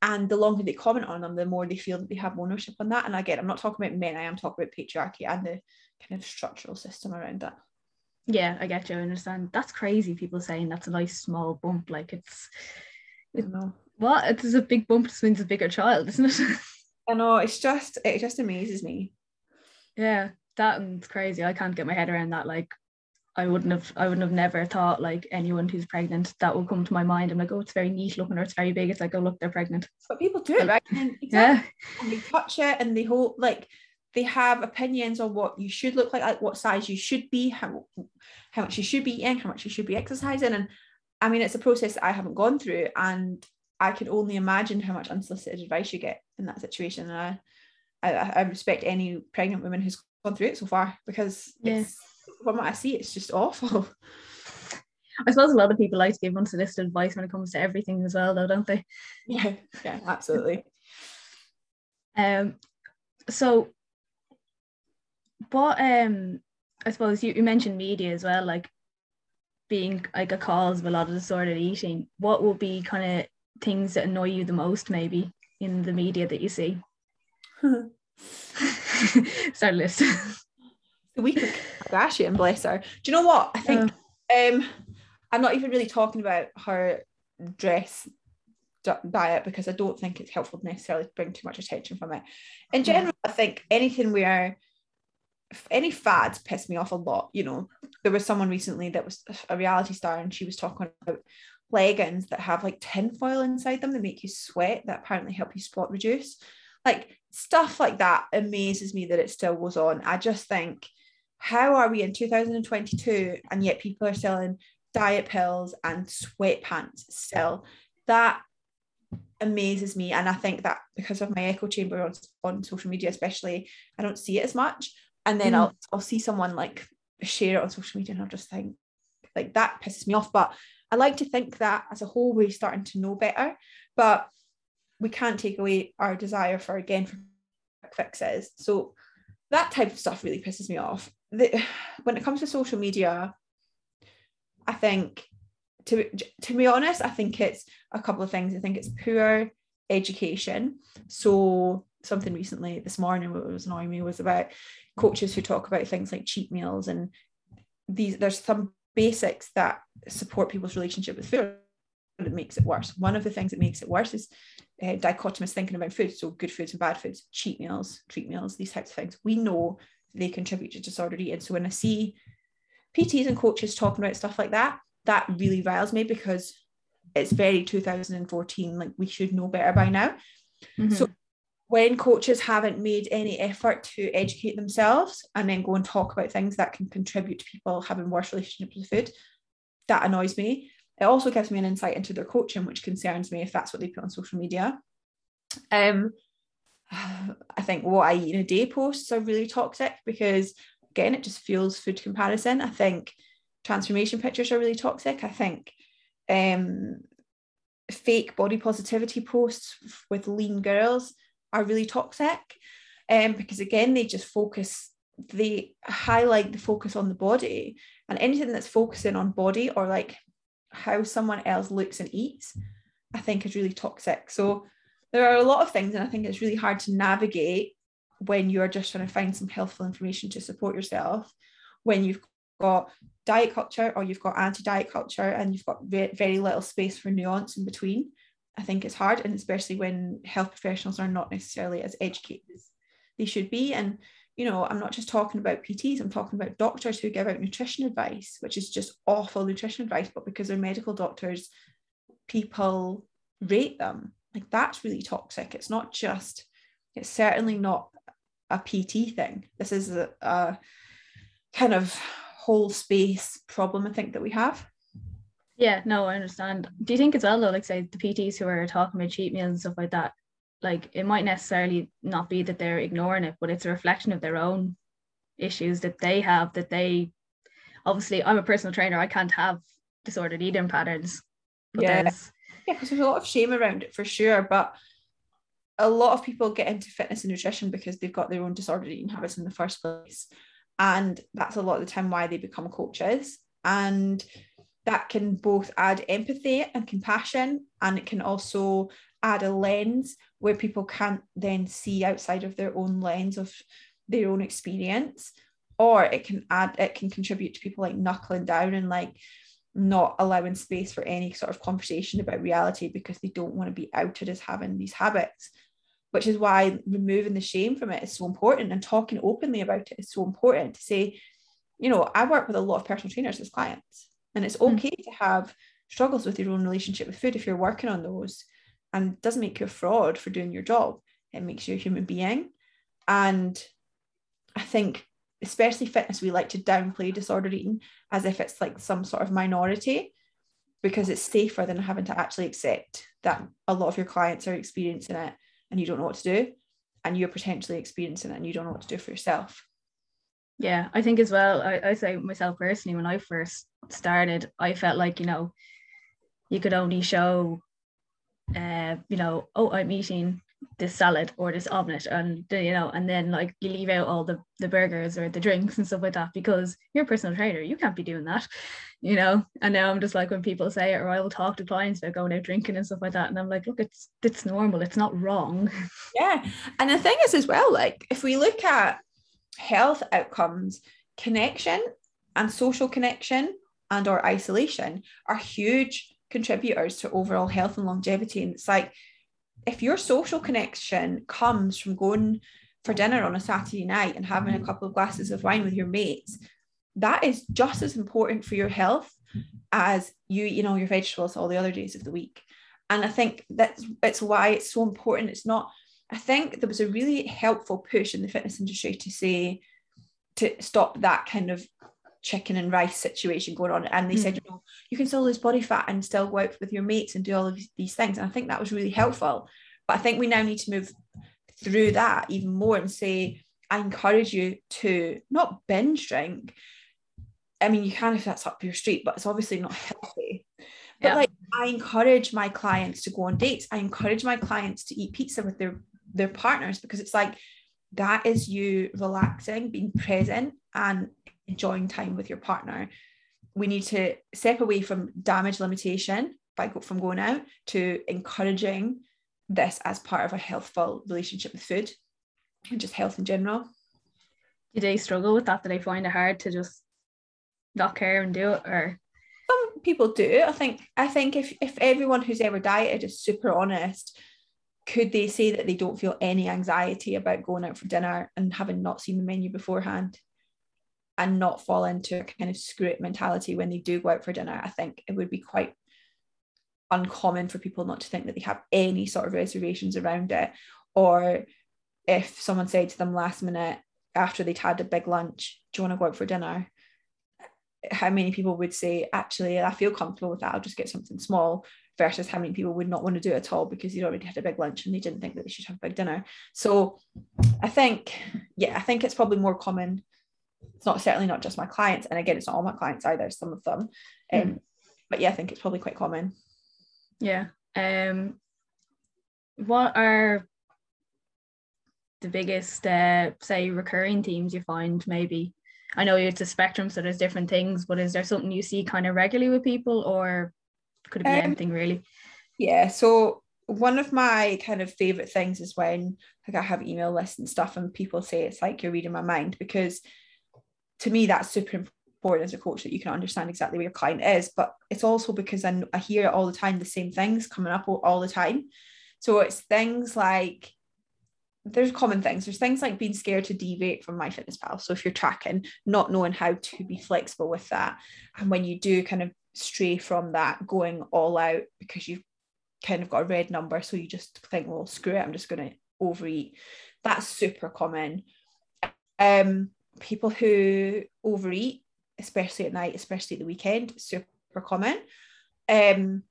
And the longer they comment on them, the more they feel that they have ownership on that. And again, I'm not talking about men, I am talking about patriarchy and the kind of structural system around that. Yeah, I get you. I understand. That's crazy. People saying that's a nice small bump. Like it's, it, know. what? It is a big bump just means a bigger child, isn't it? I know. It's just it just amazes me. Yeah, that's crazy. I can't get my head around that. Like, I wouldn't have. I wouldn't have never thought like anyone who's pregnant that will come to my mind. I'm like, oh, it's very neat looking, or it's very big. It's like, oh, look, they're pregnant. But people do, right? And exactly. Yeah. And they touch it, and they hold like they have opinions on what you should look like, like what size you should be, how how much you should be eating, how much you should be exercising. And I mean, it's a process that I haven't gone through, and I can only imagine how much unsolicited advice you get in that situation. And I, I, I respect any pregnant woman who's gone through it so far because yeah. from what I see, it's just awful. I suppose a lot of people like to give unsolicited advice when it comes to everything as well, though, don't they? Yeah, yeah, absolutely. Um, so what um I suppose you, you mentioned media as well, like being like a cause of a lot of disordered eating. What will be kind of things that annoy you the most, maybe in the media that you see? Start list. The week of Kardashian, bless her. Do you know what? I think uh, um I'm not even really talking about her dress diet because I don't think it's helpful necessarily to bring too much attention from it. In general, I think anything where any fads piss me off a lot. You know, there was someone recently that was a reality star and she was talking about leggings that have like tinfoil inside them that make you sweat that apparently help you spot reduce. Like stuff like that amazes me that it still goes on. I just think, how are we in 2022 and yet people are selling diet pills and sweatpants still? That amazes me. And I think that because of my echo chamber on, on social media, especially, I don't see it as much. And then mm. I'll I'll see someone like share it on social media and I'll just think like that pisses me off. But I like to think that as a whole we're starting to know better. But we can't take away our desire for again for fixes. So that type of stuff really pisses me off. The, when it comes to social media, I think to to be honest, I think it's a couple of things. I think it's poor education. So something recently this morning what was annoying me was about coaches who talk about things like cheat meals and these there's some basics that support people's relationship with food that makes it worse. One of the things that makes it worse is uh, dichotomous thinking about food. So good foods and bad foods, cheat meals, treat meals, these types of things. We know they contribute to disordered eating. So when I see PTs and coaches talking about stuff like that, that really riles me because it's very 2014. Like we should know better by now. Mm-hmm. So when coaches haven't made any effort to educate themselves and then go and talk about things that can contribute to people having worse relationships with food, that annoys me. It also gives me an insight into their coaching, which concerns me if that's what they put on social media. Um, I think what I eat in a day posts are really toxic because again, it just fuels food comparison. I think transformation pictures are really toxic. I think um, fake body positivity posts with lean girls are really toxic um, because again they just focus they highlight the focus on the body and anything that's focusing on body or like how someone else looks and eats i think is really toxic. So there are a lot of things and i think it's really hard to navigate when you're just trying to find some helpful information to support yourself when you've got diet culture or you've got anti-diet culture and you've got very little space for nuance in between I think it's hard, and especially when health professionals are not necessarily as educated as they should be. And you know, I'm not just talking about PTs, I'm talking about doctors who give out nutrition advice, which is just awful nutrition advice, but because they're medical doctors, people rate them. Like that's really toxic. It's not just, it's certainly not a PT thing. This is a, a kind of whole space problem, I think, that we have. Yeah, no, I understand. Do you think as well though, like say the PTs who are talking about cheat meals and stuff like that, like it might necessarily not be that they're ignoring it, but it's a reflection of their own issues that they have that they obviously I'm a personal trainer, I can't have disordered eating patterns. But yeah. There's... Yeah, because there's a lot of shame around it for sure. But a lot of people get into fitness and nutrition because they've got their own disordered eating habits in the first place. And that's a lot of the time why they become coaches. And that can both add empathy and compassion, and it can also add a lens where people can't then see outside of their own lens of their own experience or it can add it can contribute to people like knuckling down and like not allowing space for any sort of conversation about reality because they don't want to be outed as having these habits which is why removing the shame from it is so important and talking openly about it is so important to say you know i work with a lot of personal trainers as clients and it's hmm. okay mm. to have struggles with your own relationship with food if you're working on those and doesn't make you a fraud for doing your job. It makes you a human being. And I think, especially fitness, we like to downplay disordered eating as if it's like some sort of minority because it's safer than having to actually accept that a lot of your clients are experiencing it and you don't know what to do. And you're potentially experiencing it and you don't know what to do for yourself. Yeah, I think as well, I, I say myself personally, when I first started, I felt like, you know, you could only show, uh, you know, oh, I'm eating this salad or this omelet and you know and then like you leave out all the the burgers or the drinks and stuff like that because you're a personal trainer. You can't be doing that you know? And now i'm just like when people say it or i will talk to clients about going out drinking and stuff like that and i'm like look it's it's normal. It's not wrong. Yeah. And the thing is as well like if we look at health outcomes connection and social connection and or isolation are huge contributors to overall health and longevity and it's like if your social connection comes from going for dinner on a Saturday night and having a mm. couple of glasses of wine with your mates, that is just as important for your health as you, you know, your vegetables all the other days of the week. And I think that's it's why it's so important. It's not, I think there was a really helpful push in the fitness industry to say to stop that kind of chicken and rice situation going on. And they mm. said, you know, you can still lose body fat and still go out with your mates and do all of these things. And I think that was really helpful. But I think we now need to move through that even more and say, I encourage you to not binge drink. I mean, you can if that's up your street, but it's obviously not healthy. But yeah. like, I encourage my clients to go on dates. I encourage my clients to eat pizza with their their partners because it's like that is you relaxing, being present, and enjoying time with your partner. We need to step away from damage limitation by from going out to encouraging this as part of a healthful relationship with food and just health in general. Do they struggle with that? Do they find it hard to just not care and do it or some people do. I think I think if if everyone who's ever dieted is super honest, could they say that they don't feel any anxiety about going out for dinner and having not seen the menu beforehand? And not fall into a kind of screw it mentality when they do go out for dinner. I think it would be quite uncommon for people not to think that they have any sort of reservations around it. Or if someone said to them last minute after they'd had a big lunch, Do you want to go out for dinner? How many people would say, Actually, I feel comfortable with that, I'll just get something small, versus how many people would not want to do it at all because they'd already had a big lunch and they didn't think that they should have a big dinner. So I think, yeah, I think it's probably more common it's not certainly not just my clients and again it's not all my clients either some of them. Um, mm. but yeah i think it's probably quite common. Yeah um what are the biggest uh say recurring themes you find maybe? I know it's a spectrum so there's different things but is there something you see kind of regularly with people or could it be um, anything really? yeah so one of my kind of favorite things is when like I have email lists and stuff and people say it's like you're reading my mind because to me that's super important as a coach that you can understand exactly where your client is but it's also because I, I hear all the time the same things coming up all, the time. So it's things like there's common things. There's things like being scared to deviate from my fitness MyFitnessPal so if you're tracking not knowing how to be flexible with that. And when you do kind of stray from that going all out because you've kind of got a red number so you just think well screw it i'm just going to overeat. That's super common. Um people who overeat, especially at night, especially at the weekend, super common. Um,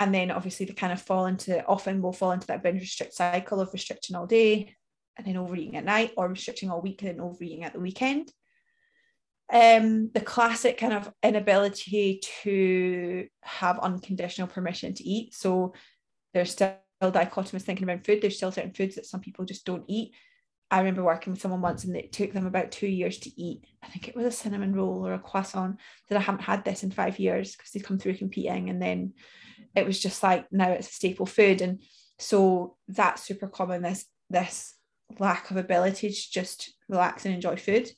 and then obviously they kind of fall into often will fall into that binge restrict cycle of restricting all day and then overeating at night or restricting all week and then overeating at the weekend. Um, the classic kind of inability to have unconditional permission to eat. So there's still dichotomous thinking about food. There's still certain foods that some people just don't eat. I remember working with someone once and it took them about two years to eat. I think it was a cinnamon roll or a croissant that I haven't had this in five years because they'd come through competing. And then it was just like now it's a staple food. And so that's super common, this this lack of ability to just relax and enjoy food.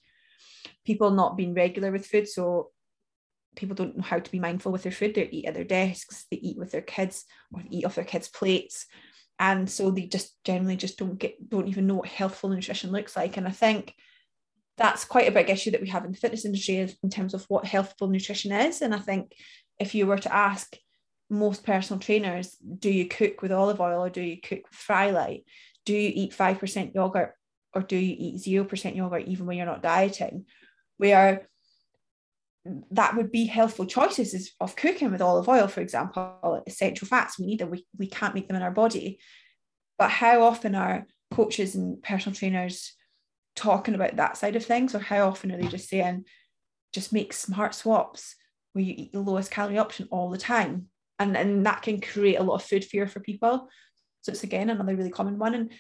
People not being regular with food. So people don't know how to be mindful with their food. They eat at their desks, they eat with their kids or eat off their kids' plates and so they just generally just don't get don't even know what healthful nutrition looks like. And i think that's quite a big issue that we have in the fitness industry in terms of what healthful nutrition is. And i think if you were to ask most personal trainers do you cook with olive oil or do you cook with frylight do you eat 5% yogurt or do you eat 0% yogurt even when you're not dieting? Where that would be healthful choices of cooking with olive oil, for example, essential fats. We need them, we, we can't make them in our body. But how often are coaches and personal trainers talking about that side of things? Or how often are they just saying, just make smart swaps where you eat the lowest calorie option all the time? And, and that can create a lot of food fear for people. So it's again another really common one. And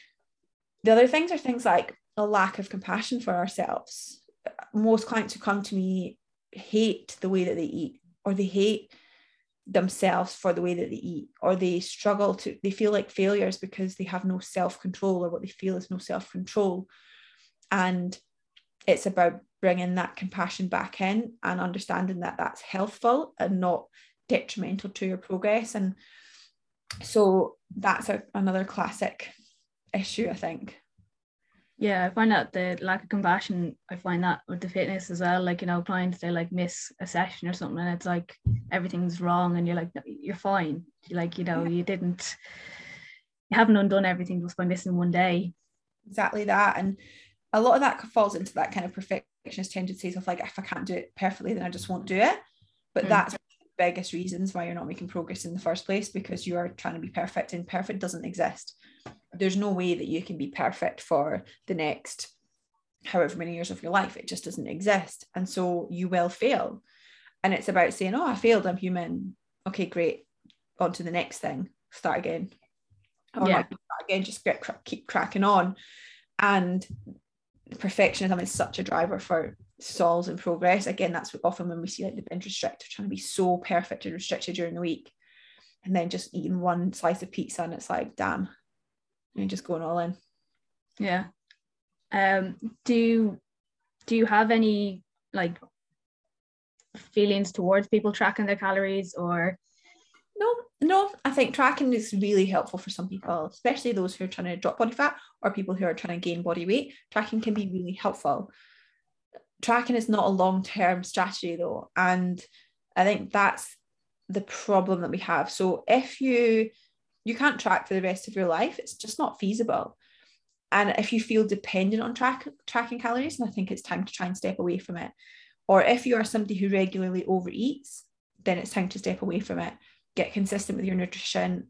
the other things are things like a lack of compassion for ourselves. Most clients who come to me hate the way that they eat, or they hate themselves for the way that they eat, or they struggle to, they feel like failures because they have no self control, or what they feel is no self control. And it's about bringing that compassion back in and understanding that that's healthful and not detrimental to your progress. And so that's a, another classic issue, I think. Yeah, I find that the lack of compassion, I find that with the fitness as well. Like, you know, clients they like miss a session or something and it's like everything's wrong and you're like, you're fine. Like, you know, you didn't you haven't undone everything just by missing one day. Exactly that. And a lot of that falls into that kind of perfectionist tendencies of like, if I can't do it perfectly, then I just won't do it. But mm. that's biggest reasons why you're not making progress in the first place because you are trying to be perfect and perfect doesn't exist there's no way that you can be perfect for the next however many years of your life. It just doesn't exist. And so you will fail. And it's about saying oh i failed i'm human. Okay great. On to the next thing. Start again. Or yeah. again just get keep cracking on. And perfectionism is such a driver for stalls and progress. Again that's often when we see like the binge restrictor trying to be so perfect and restricted during the week and then just eating one slice of pizza and it's like damn you're just going all in. Yeah. Um do do you have any like feelings towards people tracking their calories or? No no. I think tracking is really helpful for some people especially those who are trying to drop body fat or people who are trying to gain body weight. Tracking can be really helpful. Tracking is not a long-term strategy though and i think that's the problem that we have. So if you you can't track for the rest of your life. It's just not feasible. And if you feel dependent on track, tracking calories, and I think it's time to try and step away from it. Or if you are somebody who regularly overeats, then it's time to step away from it. Get consistent with your nutrition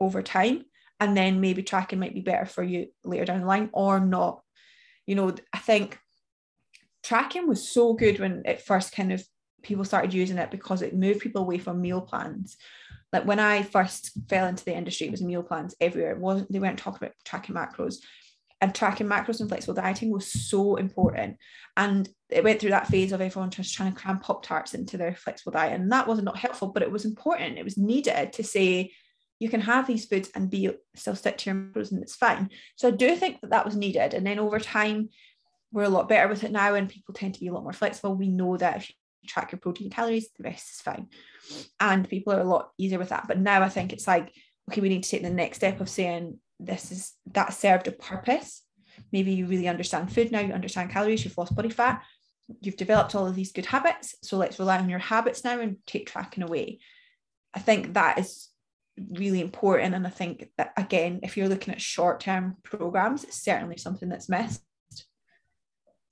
over time. And then maybe tracking might be better for you later down the line or not. You know, I think tracking was so good when it first kind of people started using it because it moved people away from meal plans like when I first fell into the industry, it was meal plans everywhere. It wasn't they weren't talking about tracking macros. And tracking macros and flexible dieting was so important. And it went through that phase of everyone just trying to cram Pop Tarts into their flexible diet. And that wasn't helpful, but it was important. It was needed to say, you can have these foods and be still stick to your macros and it's fine. So I do think that that was needed. And then over time, we're a lot better with it now and people tend to be a lot more flexible. We know that if you track your protein calories, the rest is fine. And people are a lot easier with that. But now I think it's like, okay, we need to take the next step of saying this is that served a purpose. Maybe you really understand food now, you understand calories, you've lost body fat, you've developed all of these good habits. So let's rely on your habits now and take tracking away. I think that is really important. And I think that again, if you're looking at short-term programs, it's certainly something that's missed.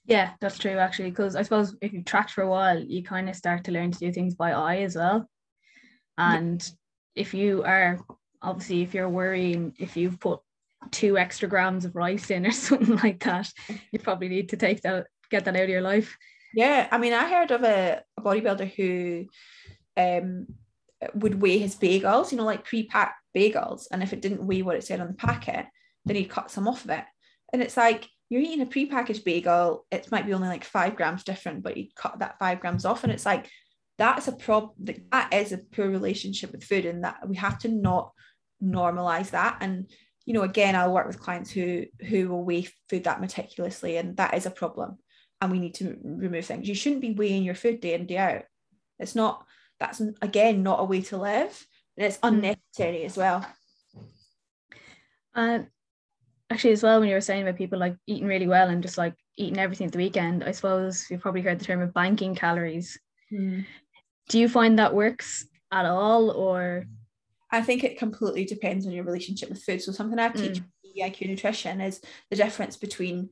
Yeah, that's true actually. Because I suppose if you've tracked for a while, you kind of start to learn to do things by eye as well. And yeah. if you are obviously if you're worrying if you've put two extra grams of rice in or something like that, you probably need to take that get that out of your life. Yeah, I mean, I heard of a, a bodybuilder who um would weigh his bagels, you know, like pre-packed bagels, and if it didn't weigh what it said on the packet, then he'd cut some off of it. And it's like you're eating a pre-packaged bagel, it might be only like five grams different, but you cut that five grams off. And it's like that's a problem that is a poor relationship with food, and that we have to not normalize that. And you know, again, I'll work with clients who who will weigh food that meticulously, and that is a problem. And we need to remove things. You shouldn't be weighing your food day in, day out. It's not that's again not a way to live, and it's hmm. unnecessary as well. Uh, actually as well when you were saying about people like eating really well and just like eating everything at the weekend i suppose you've probably heard the term of banking calories mm. do you find that works at all or i think it completely depends on your relationship with food so something i teach mm. eiq nutrition is the difference between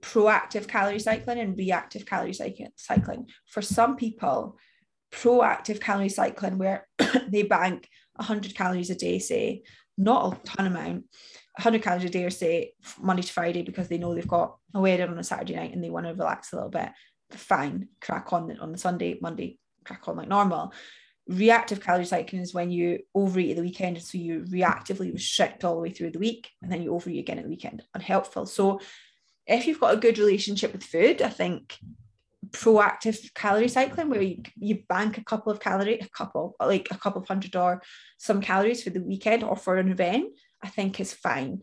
proactive calorie cycling and reactive calorie cycling for some people proactive calorie cycling where they bank 100 calories a day say not a ton amount 100 calories a day or say Monday to Friday because they know they've got a wedding on a Saturday night and they want to relax a little bit, fine, crack on on the Sunday, Monday, crack on like normal. reactive calorie cycling is when you overeat at the weekend so you reactively restrict all the way through the week and then you overeat again at the weekend unhelpful so if you've got a good relationship with food i think proactive calorie cycling where you, you bank a couple of calorie a couple like a couple of hundred or some calories for the weekend or for an event i think is fine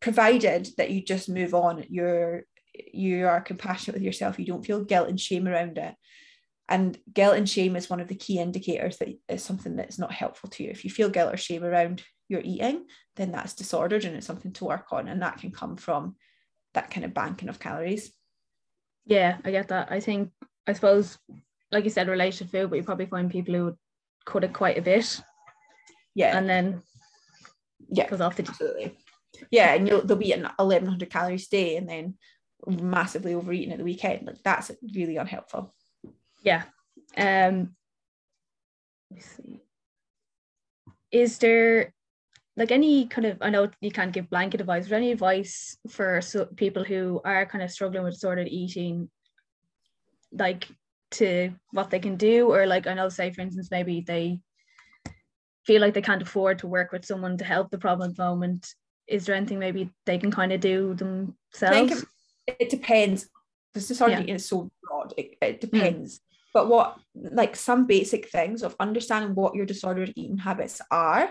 provided that you just move on you're you are compassionate with yourself you don't feel guilt and shame around it and guilt and shame is one of the key indicators that is something that's not helpful to you. If you feel guilt or shame around your eating, then that's disordered and it's something to work on. And that can come from that kind of banking of calories. Yeah, I get that. I think, I suppose, like you said, related to food, but you probably find people who cut it quite a bit. Yeah. And then yeah, goes off the absolutely. Yeah, and you'll they'll be an 1100 calories a day and then massively overeating at the weekend. Like that's really unhelpful. Yeah. Um is there like any kind of i know you can't give blanket advice but any advice for so, people who are kind of struggling with disordered eating like to what they can do? Or like i know say for instance maybe they feel like they can't afford to work with someone to help the problem at the moment is there anything maybe they can kind of do themselves it depends because disordered yeah. is so broad it, it depends mm. But what, like some basic things of understanding what your disordered eating habits are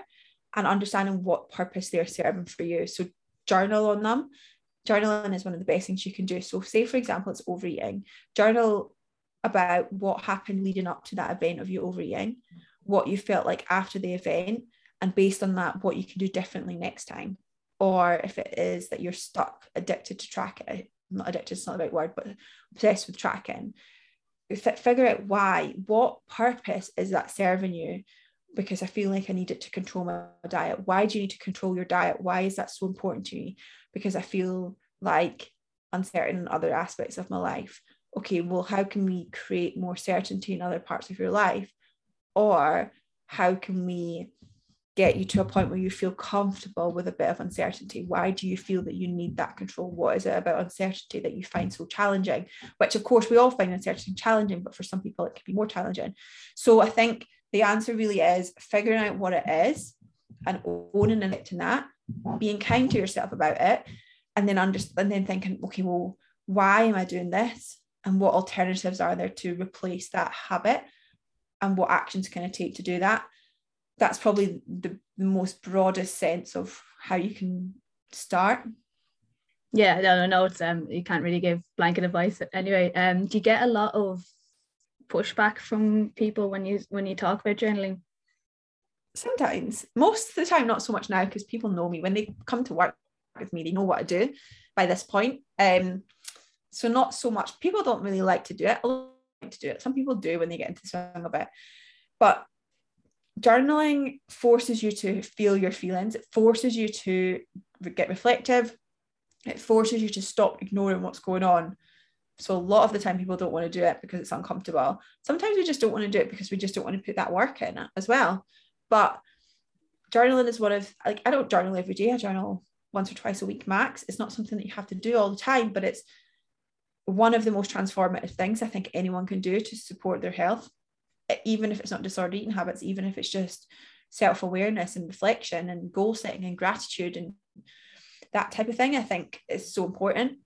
and understanding what purpose they're serving for you. So journal on them. Journaling is one of the best things you can do. So, say for example, it's overeating. Journal about what happened leading up to that event of you overeating, what you felt like after the event, and based on that, what you can do differently next time. Or if it is that you're stuck, addicted to tracking, not addicted, it's not the right word, but obsessed with tracking, figure out why what purpose is that serving you? Because i feel like i need it to control my diet. Why do you need to control your diet? Why is that so important to me? Because i feel like uncertain in other aspects of my life. Okay well how can we create more certainty in other parts of your life or how can we get you to a point where you feel comfortable with a bit of uncertainty? Why do you feel that you need that control? What is it about uncertainty that you find so challenging? Which, of course, we all find uncertainty challenging, but for some people, it can be more challenging. So I think the answer really is figuring out what it is and owning and accepting that, being kind to yourself about it, and then understand, and then thinking, okay, well, why am I doing this? And what alternatives are there to replace that habit? And what actions can I take to do that? that's probably the, the most broadest sense of how you can start. Yeah no no it's um you can't really give blanket advice anyway. Um do you get a lot of pushback from people when you when you talk about journaling? Sometimes. Most of the time not so much now because people know me. When they come to work with me they know what i do by this point. Um so not so much. People don't really like to do it. like to do it. Some people do when they get into the swing of it. But journaling forces you to feel your feelings. It forces you to get reflective. It forces you to stop ignoring what's going on. So a lot of the time people don't want to do it because it's uncomfortable. Sometimes we just don't want to do it because we just don't want to put that work in as well. But journaling is one of like i don't journal every day. I journal once or twice a week max. It's not something that you have to do all the time but it's one of the most transformative things i think anyone can do to support their health even if it's not disordered eating habits, even if it's just self awareness and reflection and goal setting and gratitude and that type of thing, I think is so important.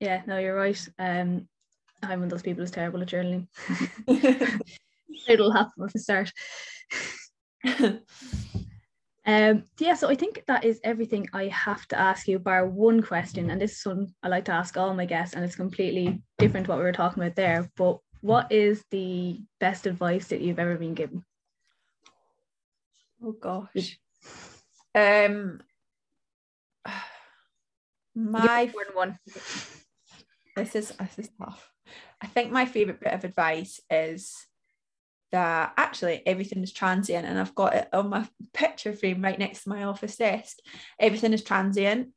Yeah, no, you're right. Um, I'm one of those people who's terrible at journaling. It'll happen from the start. um, yeah, so I think that is everything I have to ask you, bar one question. And this is one I like to ask all my guests, and it's completely different to what we were talking about there. But what is the best advice that you've ever been given? Oh gosh. Um my one. This is this is tough. I think my favorite bit of advice is that actually everything is transient and I've got it on my picture frame right next to my office desk. Everything is transient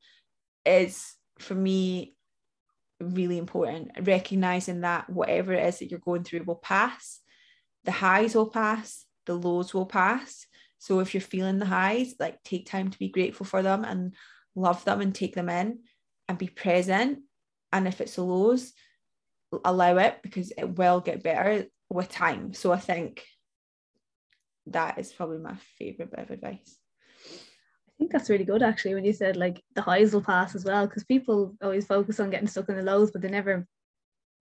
is for me really important. Recognizing that whatever it is that you're going through will pass. The highs will pass. The lows will pass. So if you're feeling the highs like take time to be grateful for them and love them and take them in and be present. And if it's the lows allow it because it will get better with time. So I think that is probably my favorite bit of advice. I think that's really good actually when you said like the highs will pass as well because people always focus on getting stuck in the lows but they never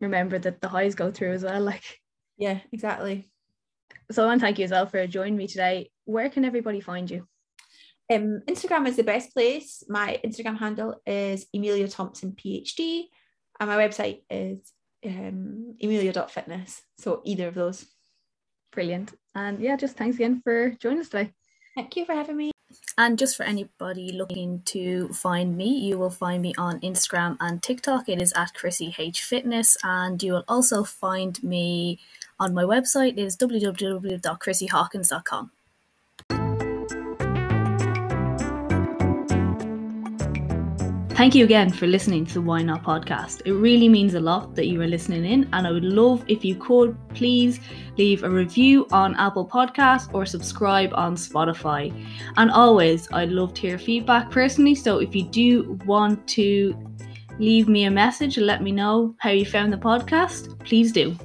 remember that the highs go through as well like. Yeah exactly. So I want to thank you as well for joining me today. Where can everybody find you? Um, Instagram is the best place. My Instagram handle is Emilia Thompson PhD and my website is um, emilia.fitness so either of those brilliant and yeah just thanks again for joining us today thank you for having me and just for anybody looking to find me, you will find me on Instagram and TikTok. It is at Chrissy H Fitness, and you will also find me on my website. It is www.chrissyhawkins.com. Thank you again for listening to the Why Not podcast. It really means a lot that you are listening in, and I would love if you could please leave a review on Apple Podcasts or subscribe on Spotify. And always, I'd love to hear feedback personally. So if you do want to leave me a message and let me know how you found the podcast, please do.